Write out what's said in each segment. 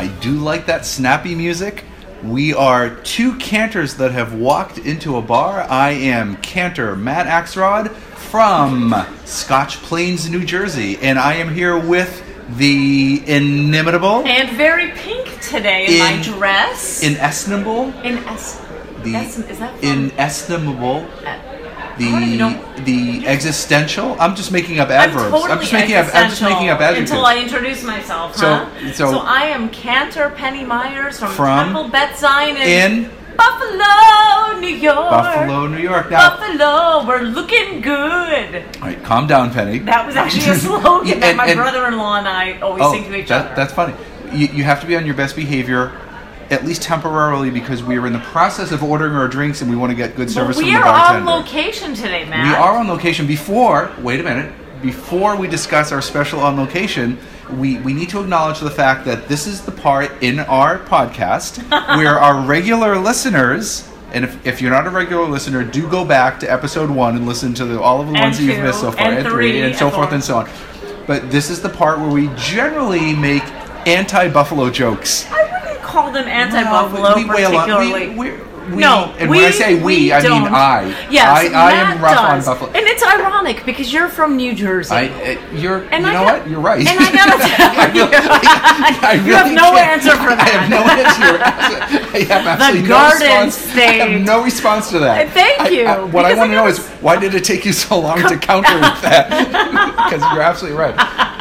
I do like that snappy music. We are two cantors that have walked into a bar. I am cantor Matt Axelrod from Scotch Plains, New Jersey, and I am here with the inimitable, And very pink today in, my dress. inestimable, in es- the is that inestimable, uh, I don't even the the existential. I'm just making up I'm adverbs. totally just making up. I'm just making up adjectives. Until I introduce myself, So- huh? so- I am Cantor Penny Myers from, From? Temple Beth Zion in, in Buffalo, New York. Buffalo, New York. Now, Buffalo, we're looking good. all right, calm down, Penny. That was actually a slogan Yeah, that my and- brother-in-law and I always Oh, sing to each that, other. that's funny. You, you have to be on your best behavior, at least temporarily, because we are in the process of ordering our drinks and we want to get good service we from the bartender. We are on location today, Matt. we are on location. Before, wait a minute. Before we discuss our special on location, we, we need to acknowledge the fact that this is the part in our podcast where our regular listeners. And if, if you're not a regular listener, do go back to episode one and listen to the, all of the And ones that you've missed so far, and three, and so and forth and so on. But this is the part where we generally make anti-Buffalo jokes. I call them anti-Buffalo we, we wail on- particularly. We, we, we, no, and we, when I say we, I mean don't. I. Yes, I, I am rough does. on Buffalo. and it's ironic because you're from New Jersey. I, uh, you're, And you I know got- what? You're right. and I gotta tell I really, I You have no can't- answer for I have no answer. I have absolutely no Garden response. I have no response to that. Uh, thank you, I- what I want to know is why did it take you so long to counter with that? Because you're absolutely right.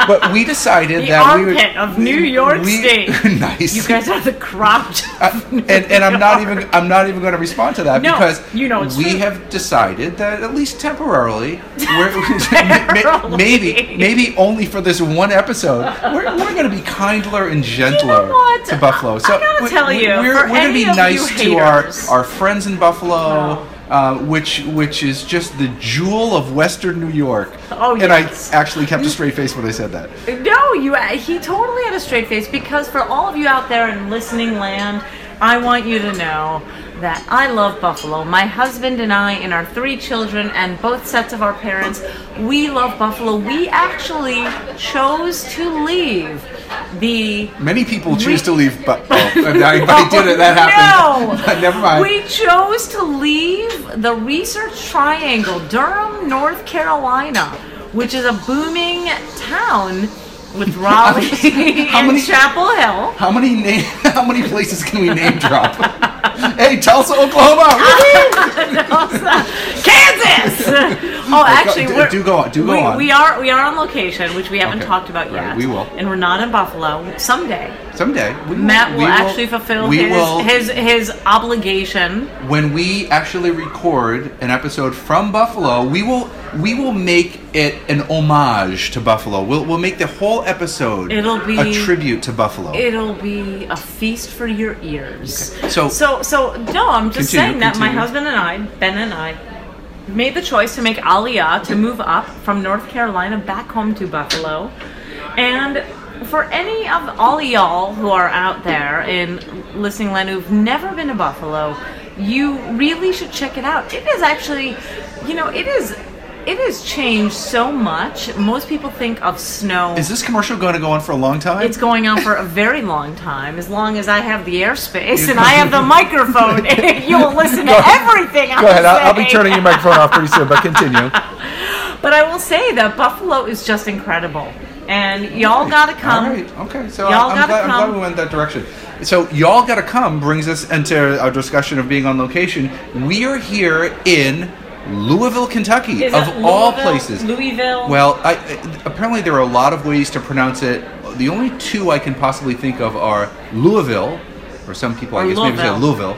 But we decided the that we would. of New York we- State. nice. You guys are the crotch. Uh, and, and I'm not even I'm not even going to respond to that No, because you know we true. have decided that at least temporarily, maybe maybe only for this one episode, we're, we're going to be kindler and gentler what? to Buffalo. So I gotta we- tell you, we're, we're going to be nice to our haters- our friends in Buffalo. Oh. Uh, which which is just the jewel of Western New York. Oh, And. I actually kept a straight face when I said that. No, you. He totally had a straight face because for all of you out there in listening land, I want you to know that I love Buffalo. My husband and I, and our three children, and both sets of our parents, we love Buffalo. We actually chose to leave the. Many people choose We- to leave, but oh, I, I did it. That happened. No. Never mind. We chose to leave the Research Triangle, Durham, North Carolina, which is a booming town with Raleigh How and many- Chapel Hill. How many name? How many places can we name drop? hey, Tulsa, Oklahoma. Tulsa, Kansas. oh, actually, we're, do go on, do go we, on. We are we are on location, which we haven't Okay. talked about Right, yet. we will. and we're not in Buffalo. Someday, Someday, we will, Matt will actually fulfill his, will, his his obligation. when we actually record an episode from Buffalo. We will we will make it an homage to Buffalo. We'll we'll make the whole episode It'll be- a tribute to Buffalo. It'll be a feast for your ears. Okay. So- so, so no, I'm just Continue, saying that my husband and I, Ben and I, made the choice to make Aliyah to move up from North Carolina back home to Buffalo, and for any of all y'all who are out there in listening land who've never been to Buffalo, you really should check it out. It is actually, you know, it is. It has changed so much. Most people think of snow. Is this commercial going to go on for a long time? It's going on for a very long time, as long as I have the airspace and I have the microphone. You'll listen to everything. Go ahead. I'll, I'll be turning your microphone off pretty soon, but continue. But I will say that Buffalo is just incredible, and y'all gotta come. All right. Okay. So Y'all I'm, gotta glad, I'm glad come. we went that direction. So y'all gotta come brings us into our discussion of being on location. We are here in Louisville, Kentucky, Is of all places. Louisville. Well, I, I- apparently there are a lot of ways to pronounce it. The only two I can possibly think of are Louisville, or some people I Or guess maybe say Louisville. Louisville,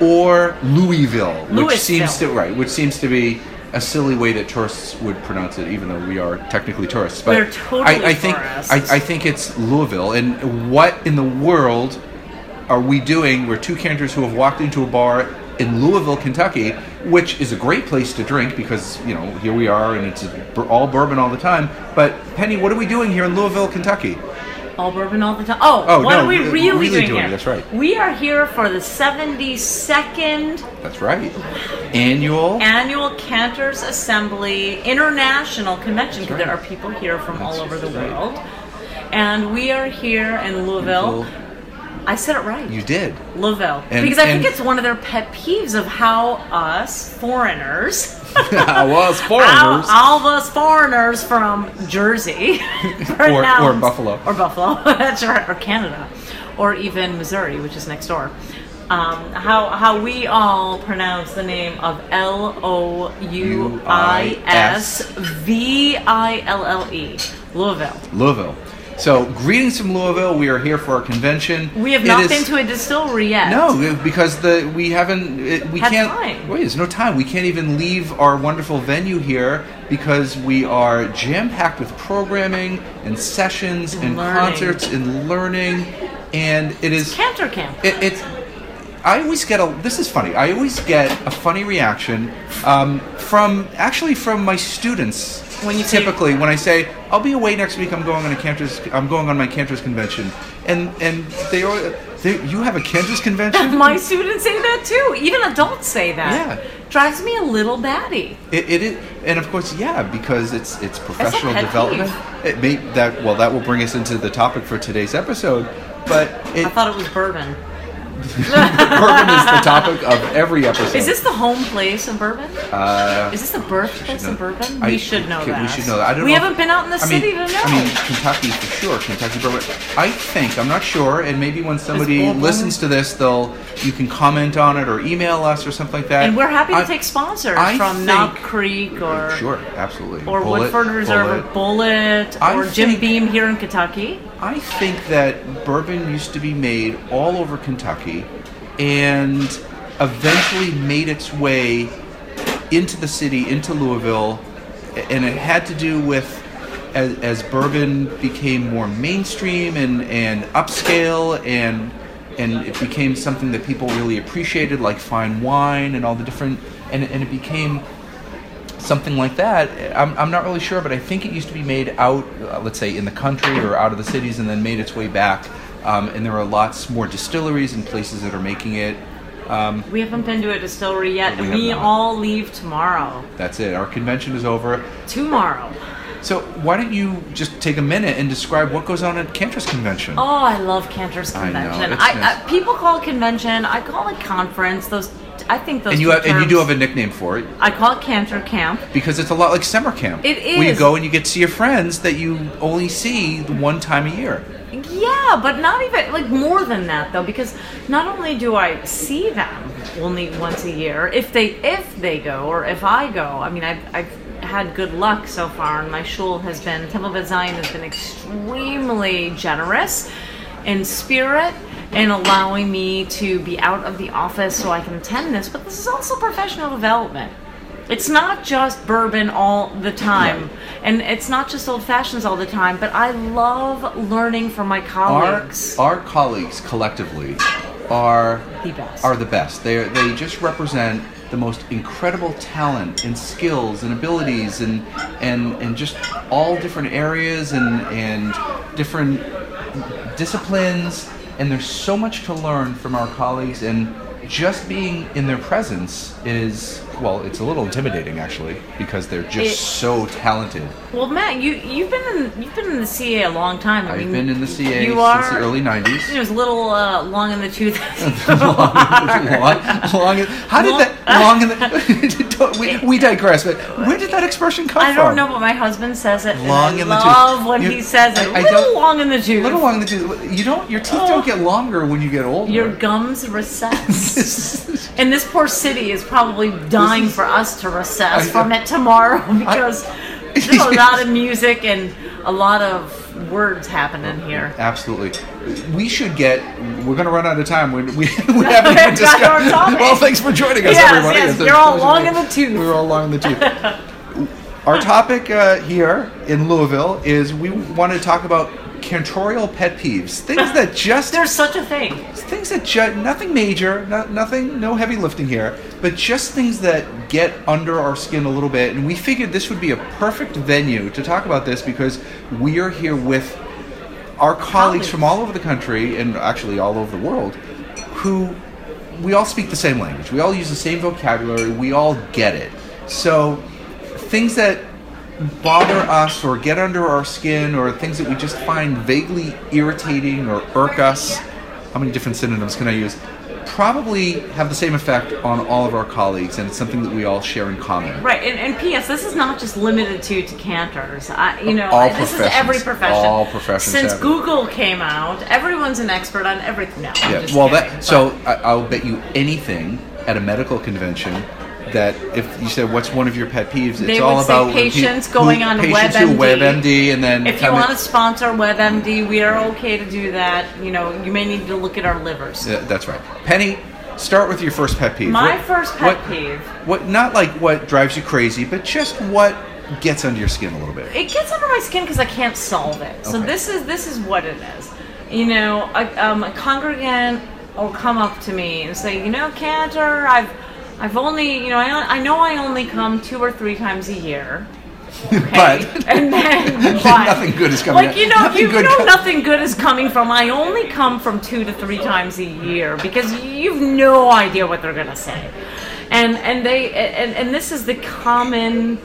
or Louisville, which seems to right, which seems to be a silly way that tourists would pronounce it, even though we are technically tourists. But We're totally I, I think. I, I think it's Louisville. And what in the world are we doing? We're two cantors who have walked into a bar in Louisville, Kentucky, which is a great place to drink because you know here we are and it's all bourbon all the time. But Penny, what are we doing here in Louisville, Kentucky? all bourbon all the time. Oh, Oh, what no, are we really, really doing, doing, here? that's right. We are here for the 72nd That's right. Annual. annual Cantors Assembly International Convention right. there are people here from That's- all over the right. world. And we are here in Louisville. I said it right. You did. Louisville. And- because I think it's one of their pet peeves of how us foreigners, well, it's how all of us foreigners from Jersey, Or- or Buffalo. or Buffalo, that's right, or Canada, or even Missouri, which is next door. Um, how how we all pronounce the name of L O U I S V I L L E, Louisville. Louisville. So, greetings from Louisville. We are here for our convention. We have not is- been to a distillery yet. No, because the we haven't. It, we Have can't. time. Wait, there's no time. We can't even leave our wonderful venue here because we are jam packed with programming and sessions and concerts and learning, and it is. Cantor Camp. It, it's. I always get a. This is funny. I always get a funny reaction um, from actually from my students. When you typically when I say I'll be away next week, I'm going on a Cantor's. I'm going on my Cantor's convention, and and they are. They, you have a Cantor's convention? My students say that too. Even adults say that. Yeah. Drives me a little batty. It, it is, and of course, yeah, because it's it's professional development. It may that well that will bring us into the topic for today's episode, but it, I thought it was bourbon. Bourbon is the topic of every episode. Is this the home place of bourbon? Uh, Is this the birthplace of bourbon? I- we should know that. We should know that. I don't we haven't if- been out in the I mean, city to know. I mean, Kentucky for sure. Kentucky bourbon. I think I'm not sure, and maybe when somebody listens to this, they'll you can comment on it or email us or something like that. and we're happy to I- take sponsors I from Knob Creek or Sure, absolutely. or Bulleit, Woodford Reserve or Bulleit. Bulleit or Jim think- Beam here in Kentucky. I think that bourbon used to be made all over Kentucky and eventually made its way into the city, into Louisville, and it had to do with as, as bourbon became more mainstream and, and upscale and and it became something that people really appreciated like fine wine and all the different and, and it became something like that. I'm, I'm not really sure, but I think it used to be made out, uh, let's say, in the country or out of the cities, and then made its way back. Um, and there are lots more distilleries and places that are making it. Um, We haven't been to a distillery yet, We we all leave tomorrow. that's it. Our convention is over. Tomorrow. So why don't you just take a minute and describe what goes on at Cantor's convention? Oh, I love Cantor's Convention. I know, I, nice. I, people call it convention. I call it conference. Those I think those. and you have, and you do have a nickname for it I call it Cantor Camp. because it's a lot like summer camp. It Where you go and you get to see your friends that you only see the one time a year. Yeah, but not even like more than that though, because not only do I see them only once a year, if they if they go or if I go, I mean I've I've had good luck so far, and my shul has been Temple of Zion has been extremely generous in spirit in allowing me to be out of the office so I can attend this. But this is also professional development. It's not just bourbon all the time, and it's not just old fashions all the time. But I love learning from my Our, colleagues. our colleagues collectively are The best. are the best. They they just represent the most incredible talent and skills and abilities and and and just all different areas and and different disciplines and there's so much to learn from our colleagues and just being in their presence is well it's a little intimidating actually because they're just It- so talented well, Matt, you you've been in you've been in the CA a long time. I i've mean, been in the ca you since are, the early 90s It was a little uh, long in the tooth. long, long, long, how did Long- that long in the we, we digress but where did that expression come from? I don't know, but my husband says it. and Long I in the tooth. love when You- he says it. I- I little don't- long in the tooth. little long in the tooth you don't your teeth don't oh. get longer when you get older Your gums recess. and this poor city is probably dying is- for us to recess I- from it tomorrow because there's a lot of music and a lot of words happening here. Absolutely. We should get. We're going to run out of time. We, we, we haven't even Got our discussed. topic. Well, thanks for joining us, Yes, everybody. yes, you're all long in the tooth. We're all long in the tooth. Our topic uh, here in Louisville is we want to talk about cantorial pet peeves, things that just There's such a thing. things that ju- nothing major, no, nothing, no heavy lifting here, but just things that get under our skin a little bit. And we figured this would be a perfect venue to talk about this because we are here with our colleagues Colleagues. from all over the country and actually all over the world who we all speak the same language. We all use the same vocabulary. We all get it. So things that bother us or get under our skin or things that we just find vaguely irritating or irk us how many different synonyms can I use? Probably have the same effect on all of our colleagues, and it's something that we all share in common. Right, and, and P.S. This is not just limited to to cantors. I, you know, All this is every profession. All professions Since have it. Google came out, everyone's an expert on everything. now. Yeah. Well, kidding, that so I, I'll bet you anything at a medical convention that if you said what's one of your pet peeves, it's They all about patients going on patients WebMD. WebMD, and then If you want to sponsor WebMD, we are okay to do that. You know, you may need to look at our livers. Yeah, that's right. Penny, start with your first pet peeve. My What- first pet what- peeve. What not like what drives you crazy, but just what gets under your skin a little bit. It gets under my skin because I can't solve it. So Okay. this is this is what it is. You know, a, um, a congregant will come up to me and say, you know, Cantor, I've I've only, you know, I, I know I only come two or three times a year. Okay? But- and then what? Nothing good is coming Like you know, nothing you know, co- nothing good is coming from. I only come from two to three times a year because you've no idea what they're gonna say, and and they and and this is the common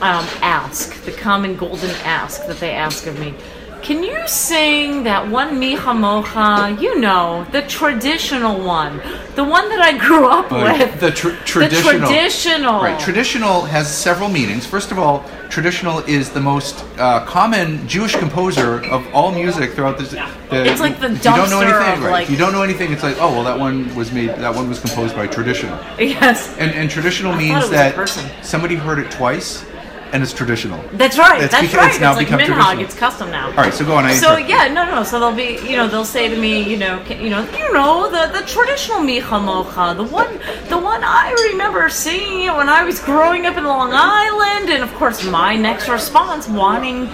um, ask, the common golden ask that they ask of me. Can you sing that one Mi Chamocha? You know, the traditional one, the one that I grew up with. the tr- traditional. traditional. Right. Traditional has several meanings. First of all, traditional is the most uh, common Jewish composer of all music throughout this. The, It's like the if you don't know anything, right? like- If you don't know anything, it's like, oh well, that one was made. That one was composed by traditional. Yes. And, and traditional I means it was a that somebody heard it twice, and it's traditional. That's right. It's that's beca- right. it's now like become minhag. traditional. It's custom now. All right, so go on. I So yeah, no, no. So they'll be, you know, they'll say to me, you know, can, you know, you know, the the traditional mi chamocha, the one, the one I remember seeing it when I was growing up in Long Island, and of course, my next response, wanting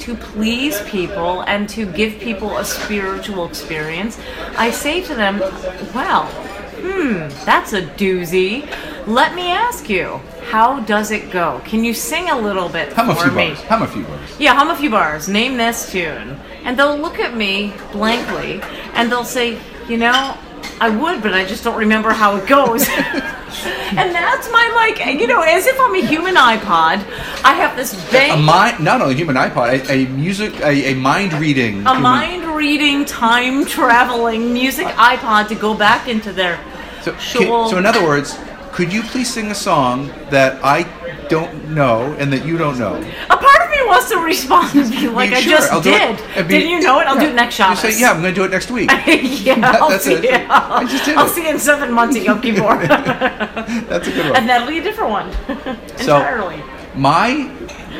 to please people and to give people a spiritual experience, I say to them, well, hmm, that's a doozy. Let me ask you, how does it go? Can you sing a little bit Hum a for few me? bars. Hum a few bars. Yeah, hum a few bars. Name this tune. And they'll look at me blankly and they'll say, you know, I would, but I just don't remember how it goes. and that's my, like, you know, as if I'm a human iPod, I have this A bang, mind, not only human iPod, a, a music, a, a mind reading. a mind reading, time traveling music uh, iPod to go back into their So, shul. so in other words, could you please sing a song that I don't know and that you don't know? a part of me wants to respond and be like, mean, I sure, just I'll did. It'd be- Did you know it? I'll do it next shop. You say, yeah, I'm going to do it next week. yeah, That- I'll see it. you. I just did I'll it. see you in seven months at Yom Kippur. That's a good one. and that'll be a different one. entirely. So- my,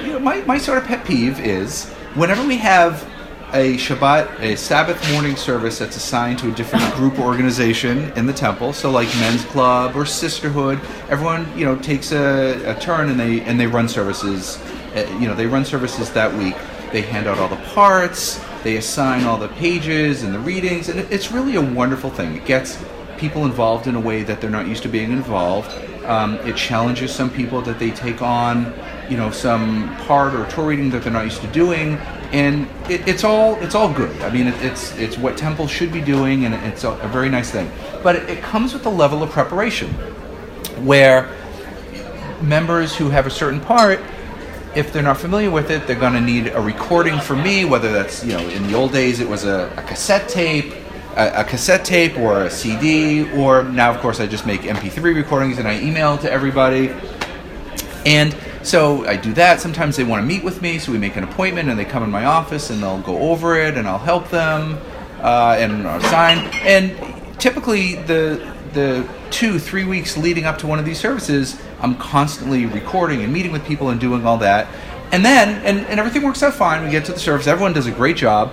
you know, my, my sort of pet peeve is whenever we have a Shabbat, a Sabbath morning service that's assigned to a different group or organization in the temple, so like men's club or sisterhood, everyone you know takes a, a turn and they and they run services. Uh, you know, they run services that week. They hand out all the parts, they assign all the pages and the readings, and it's really a wonderful thing. It gets people involved in a way that they're not used to being involved. Um, it challenges some people that they take on, you know, some part or tour reading that they're not used to doing, and it, it's all it's all good. I mean, it, it's it's what temple should be doing, and it's a, a very nice thing. But it, it comes with a level of preparation, where members who have a certain part if they're not familiar with it, they're going to need a recording from me, whether that's, you know, in the old days it was a, a cassette tape, a, a cassette tape or a CD, or now, of course, I just make MP3 recordings and I email to everybody. And so I do that. Sometimes they want to meet with me, so we make an appointment and they come in my office and they'll go over it and I'll help them uh, and I'll sign. And typically, the the two three weeks leading up to one of these services, I'm constantly recording and meeting with people and doing all that. And then and, and everything works out fine. We get to the service. Everyone does a great job.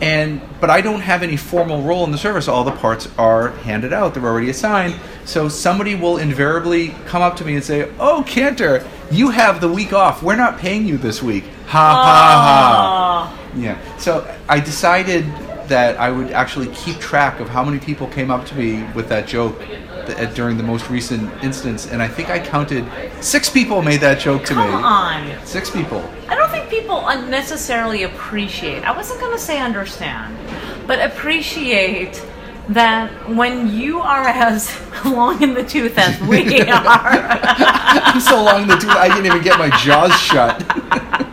And but I don't have any formal role in the service. All the parts are handed out. They're already assigned. So somebody will invariably come up to me and say, "Oh, Cantor, you have the week off. We're not paying you this week." Ha ha ha. Yeah. So I decided that I would actually keep track of how many people came up to me with that joke th- uh, during the most recent instance, and I think I counted six people made that joke to Come me. on. Six people. I don't think people unnecessarily appreciate. I wasn't going to say understand, but appreciate that when you are as long in the tooth as we are, I'm so long in the tooth I can't even get my jaws shut.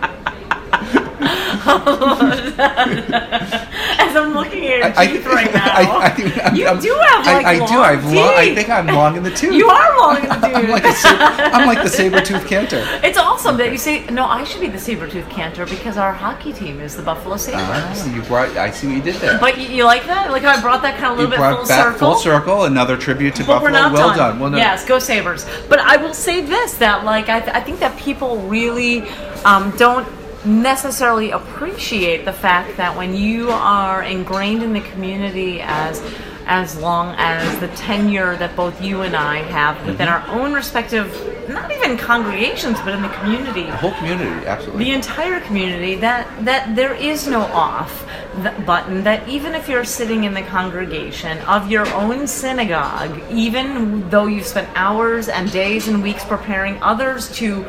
as I'm looking at your I- I- teeth right now. I- I you I'm- do have I- like I, long do. I've teeth. long, I think I'm long in the tooth. You are long in the tooth. I'm like a saber, I'm like the saber tooth cantor. It's awesome that you say no. I should be the saber-tooth cantor because our hockey team is the Buffalo Sabres. Ah, you brought. I see what you did there. But you, you like that? Like how I brought that kind of a you little bit full circle. full circle. Another tribute to But Buffalo. we're not well done. done. Well done. Yes, go Sabres. But I will say this: that like I, th- I think that people really um, don't necessarily appreciate the fact that when you are ingrained in the community as as long as the tenure that both you and I have within Mm-hmm. our own respective, not even congregations, but in the community, The whole community, absolutely. the entire community that that there is no off button that even if you're sitting in the congregation of your own synagogue even though you've spent hours and days and weeks preparing others to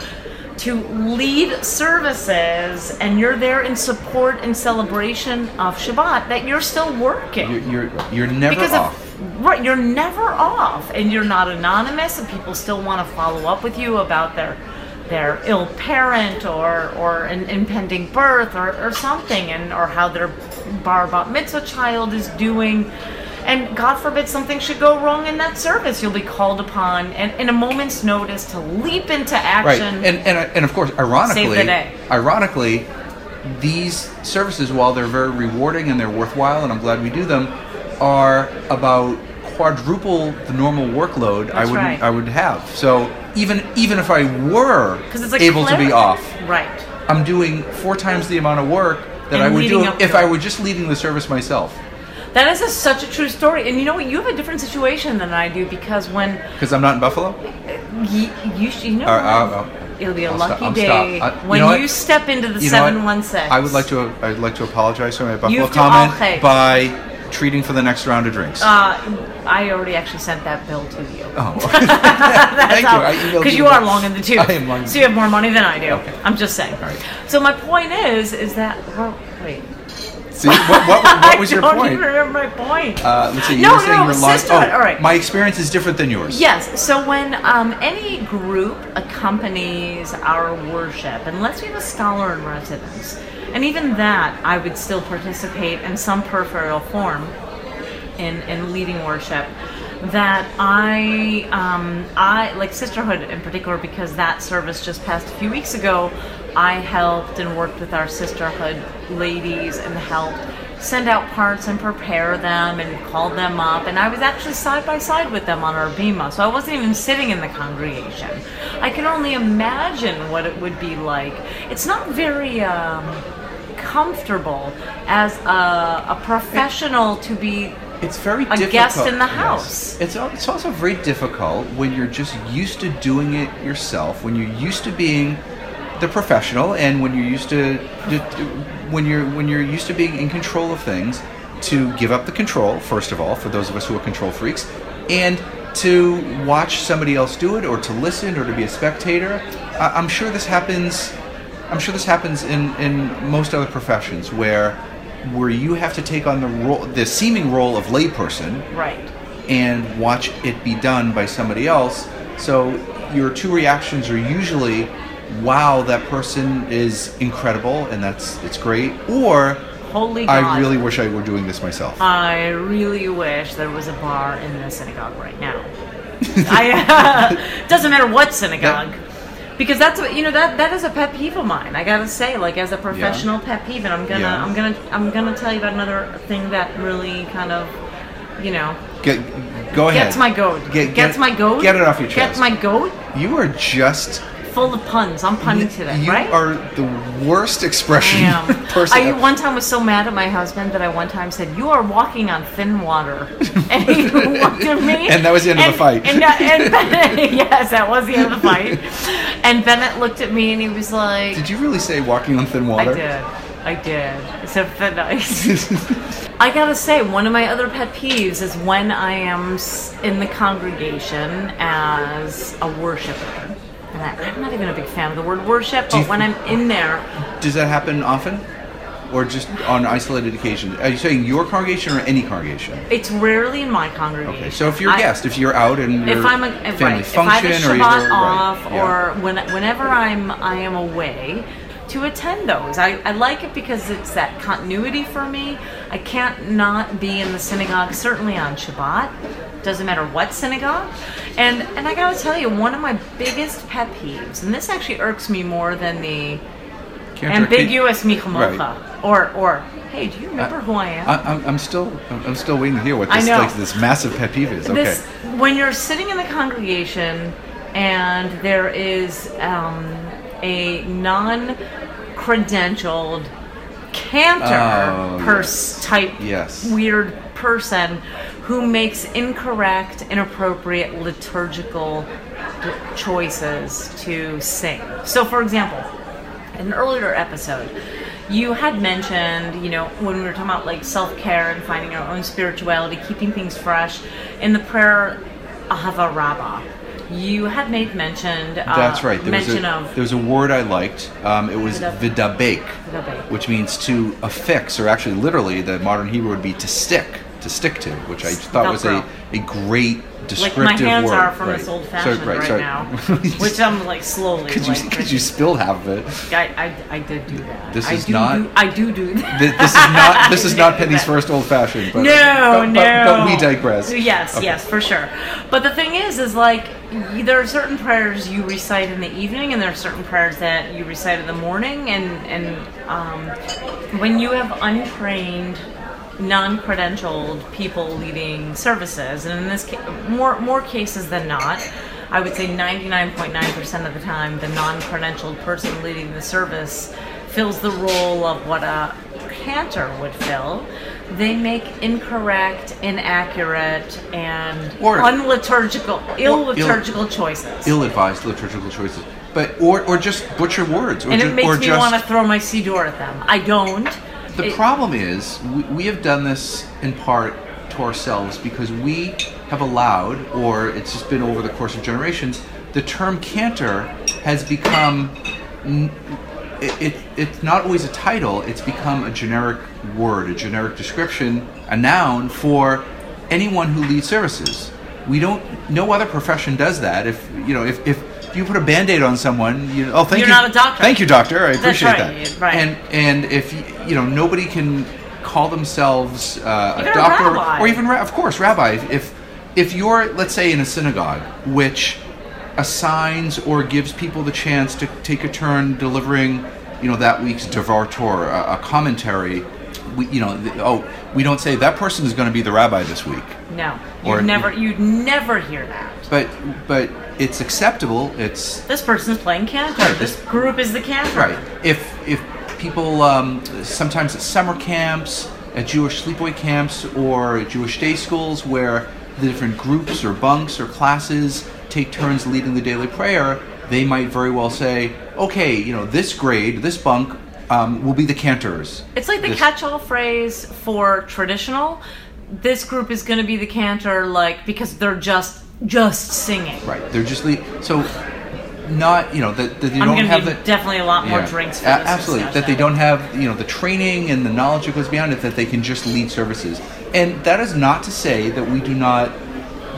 to lead services and you're there in support and celebration of Shabbat that you're still working you're, you're you're never because off. Of, right, you're never off, and you're not anonymous, and people still want to follow up with you about their their ill parent or or an impending birth or, or something, and or how their bar bat mitzvah child is doing. And God forbid something should go wrong in that service, you'll be called upon, and in a moment's notice, to leap into right action. and, and uh, and of course ironically Save the day. ironically these services while they're very rewarding and they're worthwhile and i'm glad we do them are about quadruple the normal workload i would right. i would have so even even if i were a able to be off right. i'm doing four times the amount of work that And i would do if i were just leading the service myself That is a, such a true story, and you know what? You have a different situation than I do because when because i'm not in buffalo you, you, you know, Uh, it'll be a I'll lucky stop- day. I- you when know you step into the You seven one six. I would like to. I'd like to apologize for my Buffalo comment okay. by treating for the next round of drinks. Uh, I already actually sent that bill to you. oh, thank you. I Because you you are long in the tooth. I am long So you have more money than I do. Okay. I'm just saying. All right. So my point is, is that well, wait. See, what, what, what was your I don't point? even remember my point. Uh, let's see. You No, were saying no, you're long. sisterhood, Oh, all right. My experience is different than yours. Yes. So when um, any group accompanies our worship, unless we have a scholar in residence, and even that, I would still participate in some peripheral form in, in leading worship. That I, um, I like sisterhood in particular because that service just passed a few weeks ago. I helped and worked with our sisterhood ladies and helped send out parts and prepare them and called them up. And I was actually side by side with them on our bima, so I wasn't even sitting in the congregation. I can only imagine what it would be like. It's not very. Um, comfortable as a, a professional to be It's very A difficult. guest in the Yes. house. It's it's also very difficult when you're just used to doing it yourself. When you're used to being the professional, and when you're used to, to- when you're when you're used to being in control of things, to give up the control first of all for those of us who are control freaks, and to watch somebody else do it, or to listen, or to be a spectator. I, I'm sure this happens. I'm sure this happens in, in most other professions where where you have to take on the role, the seeming role of layperson, right. and watch it be done by somebody else. So your two reactions are usually, "Wow, that person is incredible, and that's it's great," or Holy God. "I really wish I were doing this myself." I really wish there was a bar in the synagogue right now. I doesn't matter what synagogue. Because that's what you know that that is a pet peeve of mine. I gotta say, like as a professional pet peeve, and I'm gonna Yeah. I'm gonna I'm gonna tell you about another thing that really kind of, you know, Get, go ahead. gets my goat. Get, gets get- my goat. Get it off your chest. Gets my goat. You are just. Full of puns. I'm punning today, you right? are the worst expression Damn. person. I ever. one time was so mad at my husband that I one time said, "You are walking on thin water," and he looked at me. And that was the end of the fight. And, and Bennett, yes, that was the end of the fight. And Bennett looked at me and he was like, Did you really say walking on thin water?" "I did, I did." So fit nice. I gotta say, one of my other pet peeves is when I am in the congregation as a worshiper. I, I'm not even a big fan of the word worship, but when I'm in there, Does that happen often, or just on isolated occasions? Are you saying your congregation or any congregation? It's rarely in my congregation. Okay, so if you're a guest, if you're out and you're if I'm a if, family right, if I function have a or Shabbat you're off, right, yeah. or when, whenever I'm I am away to attend those. I, I like it because it's that continuity for me. I can't not be in the synagogue, certainly on Shabbat. Doesn't matter what synagogue. And and I gotta tell you, one of my biggest pet peeves, and this actually irks me more than the ambiguous mi chamocha. Right. Or or hey, do you remember who I am? I, I'm, I'm still I'm still waiting to hear what this like this massive pet peeve is. Okay. This when you're sitting in the congregation and there is um, a non-credentialed cantor Oh, pers- type Yes. weird person who makes incorrect, inappropriate liturgical d- choices to sing. So, for example, in an earlier episode, you had mentioned, you know, when we were talking about like self care and finding our own spirituality, keeping things fresh, in the prayer Ahava Rabbah, you had made mentioned. Uh, That's right. There was, mention a, of there was a word I liked. Um, it was Vidab- vidabek, which means to affix, or actually, literally, the modern Hebrew would be to stick, to stick to, which I thought was a, a great like descriptive my hands word. are from right. this old fashioned right, right, so- now, which I'm like slowly. Could you, like, could you spilled half of it? I, I, I did do that. This I is do not- Do, I do do that. Th- This is not this is not Penny's first old fashioned. But, no, but, no. But, but we digress. Yes, Okay. yes, for sure. But the thing is, is like there are certain prayers you recite in the evening, and there are certain prayers that you recite in the morning, and and um, when you have untrained. Non-credentialed people leading services, and in this case, more more cases than not, I would say 99.9% of the time, the non-credentialed person leading the service fills the role of what a cantor would fill. They make incorrect, inaccurate, and Or- unliturgical, ill Or ill- liturgical choices. Ill-advised liturgical choices, but or or just butcher words, or, and ju- it makes me just want to throw my siddur at them. I don't. The It- problem is, we, we have done this in part to ourselves because we have allowed, or it's just been over the course of generations, the term cantor has become. n- It, it, it's not always a title, it's become a generic word, a generic description, a noun for anyone who leads services. We don't, no other profession does that. If, you know, if, if you put a band aid on someone, you oh, thank You're you. not a doctor. Thank you, doctor. I appreciate right, that. right. And and if you know nobody can call themselves uh, a a doctor rabbi. or even ra- of course rabbi if if you're let's say in a synagogue which assigns or gives people the chance to take a turn delivering you know that week's devar Torah, a, a commentary we, you know th- oh we don't say that person is going to be the rabbi this week no, Or- you'd never, you'd never hear that. but but it's acceptable it's This person's playing cantor. Right, This this- group is the cantor. Right. If if people um, sometimes at summer camps, at Jewish sleepaway camps, or Jewish day schools, where the different groups or bunks or classes take turns leading the daily prayer, they might very well say, "Okay, you know, this grade, this bunk." Um, will be the cantors. It's like the This- catch-all phrase for traditional. This group is going to be the cantor, like because they're just just singing. Right. They're just le- so not you know that, that they I'm don't have the definitely a lot more Yeah. drinks. For A- this absolutely that they don't have you know the training and the knowledge that goes beyond it that they can just lead services and that is not to say that we do not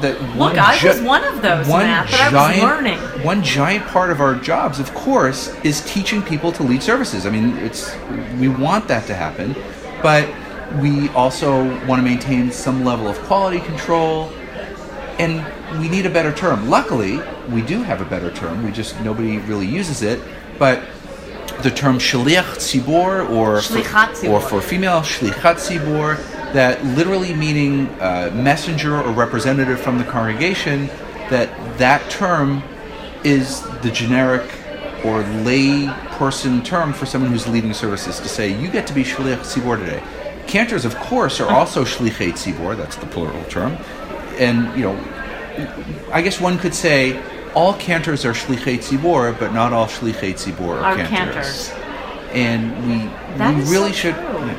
that one I gi- was one of those, one Matt, but I was giant, learning. one giant part of our jobs of course is teaching people to lead services i mean it's we want that to happen but we also want to maintain some level of quality control and we need a better term. Luckily, we do have a better term. We just nobody really uses it. But the term shliach tzibor, or Shlichat for, or for female shlichat tzibor, that literally meaning uh, messenger or representative from the congregation. That that term is the generic or lay person term for someone who's leading services to say you get to be shliach tzibor today. Cantors, of course, are also shlichei tzibor. That's the plural term, and you know, I guess one could say all cantors are shlichei tzibor, but not all shlichei tzibor are, Are cantors. cantors. And we That we really so should. true.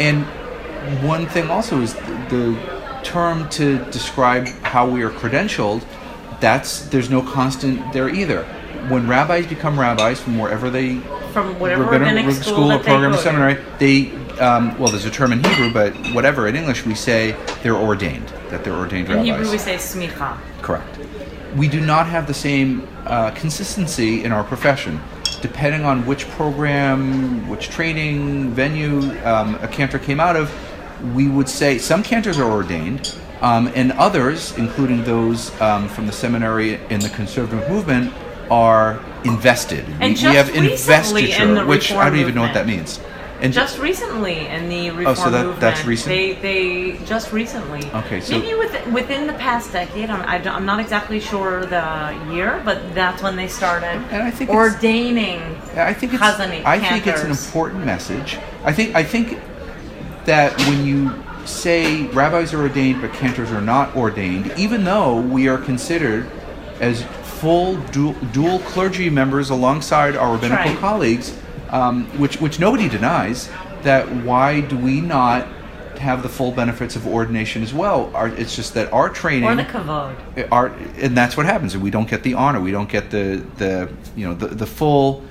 And one thing also is the, the term to describe how we are credentialed. That's there's no constant there either. When rabbis become rabbis from wherever they from whatever rabbinic rabbinic school, school or program or to. seminary, they um, well, there's a term in Hebrew, but whatever in English we say they're ordained. That they're ordained In rabbis. In Hebrew, we say smicha. Correct. We do not have the same uh, consistency in our profession. depending on which program, which training venue um, a cantor came out of, we would say some cantors are ordained, um, and others, including those um, from the seminary in the conservative movement, are invested. And we, we have investiture, which I don't even know what that means. And Just recently in the reform Oh, so that- movement, that's recent? They, they just recently. Okay, so- maybe within, within the past decade. I'm, I'm not exactly sure the year, but that's when they started And I think ordaining. I think it's I think it's an important message. I think I think that when you say rabbis are ordained but cantors are not ordained, even though we are considered as full dual, dual clergy members alongside our rabbinical right. colleagues, um, which which nobody denies, that why do we not have the full benefits of ordination as well? Our, it's just that our training Or the kavod. our, and that's what happens. We don't get the honor. We don't get the the you know the, the full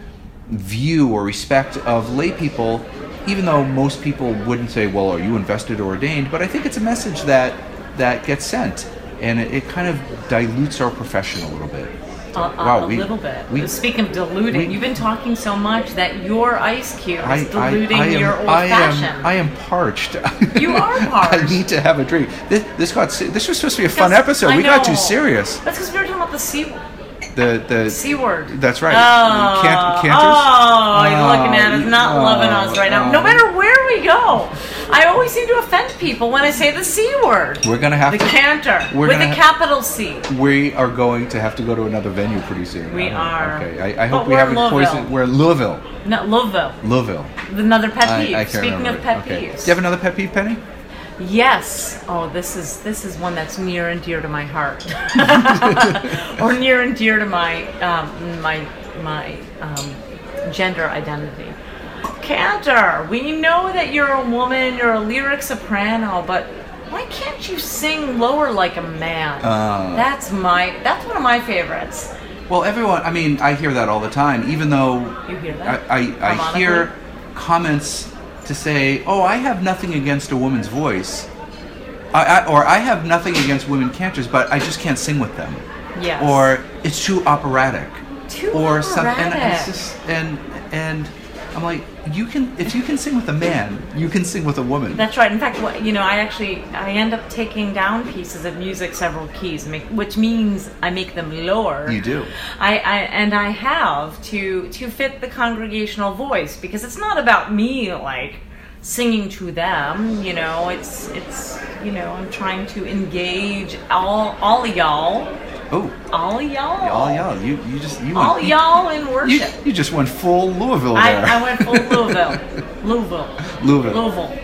view or respect of lay people, even though most people wouldn't say, "Well, are you invested or ordained?" But I think it's a message that that gets sent, and it, it kind of dilutes our profession a little bit. A, a, Wow, a we- little bit. we- Speaking of diluting, we- you've been talking so much that your ice cube is I, I, diluting I am, your old I fashioned. am, I am parched. You are parched. I need to have a drink. This, this got. This was supposed to be a fun episode. We got too serious. That's because we were talking about the C, The the C word. That's right. Oh, Can- cantors? oh, you're oh, looking at us, Oh, not oh, loving us right now. No oh. matter where we go, I always seem to offend people when I say the C word. We're gonna have the to. canter we're with a ha- capital C. We are going to have to go to another venue pretty soon. We I are. Okay. I, I hope we we're haven't poisoned. We're Louisville. No, Louisville. Louisville. Another pet I, peeve. I can't Speaking of pet okay. peeves. Do you have another pet peeve, Penny? Yes. Oh, this is this is one that's near and dear to my heart, or near and dear to my um, my my um, gender identity. Cantor, we know that you're a woman, you're a lyric soprano, but why can't you sing lower like a man? Uh. that's my that's one of my favorites. Well, everyone. I mean, I hear that all the time. Even though You hear I, that? I, I Harmonically? hear comments to say, "Oh, I have nothing against a woman's voice," I, I, or "I have nothing against women cantors, but I just can't sing with them," Yes. or "It's too operatic," Too or something. And operatic. it's just and and I'm like, you can if you can sing with a man, you can sing with a woman. That's right. In fact, what, you know, I actually I end up taking down pieces of music several keys, make, which means I make them lower. You do. I, I and I have to to fit the congregational voice because it's not about me like singing to them. You know, it's it's you know I'm trying to engage all all y'all, Oh, all y'all, all y'all, you you just you all went, y'all in worship. you just went full Louisville I, there. I went full Louisville, Louisville, Louisville. Louisville.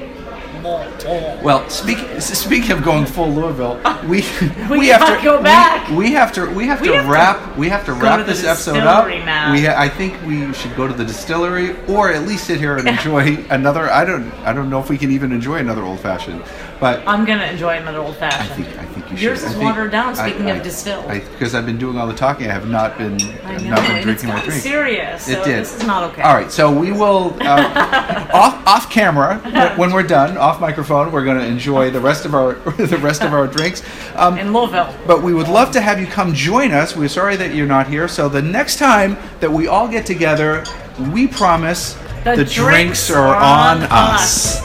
Well, speak, speaking of going full Louisville, we We have gotta go we- back. We, have to we have We to have to wrap we have to wrap to this episode up. Matt. We I think we should go to the distillery or at least sit here and enjoy another. I don't I don't know if we can even enjoy another old fashioned, but I'm gonna enjoy another old I fashioned. think I think you should. Yours I is think- watered down. Speaking I- of distilled, because I've been doing all the talking, I have not been I I've not been drinking my drink. serious. So It did. This is not okay. All right, so we will uh, off off camera when- we're done, off microphone. We're going to enjoy the rest of our the rest of our drinks. Um, In Louisville. but we would love to have you come join us. We're sorry that you're not here. So the next time that we all get together, we promise The the, drinks drinks are on on us.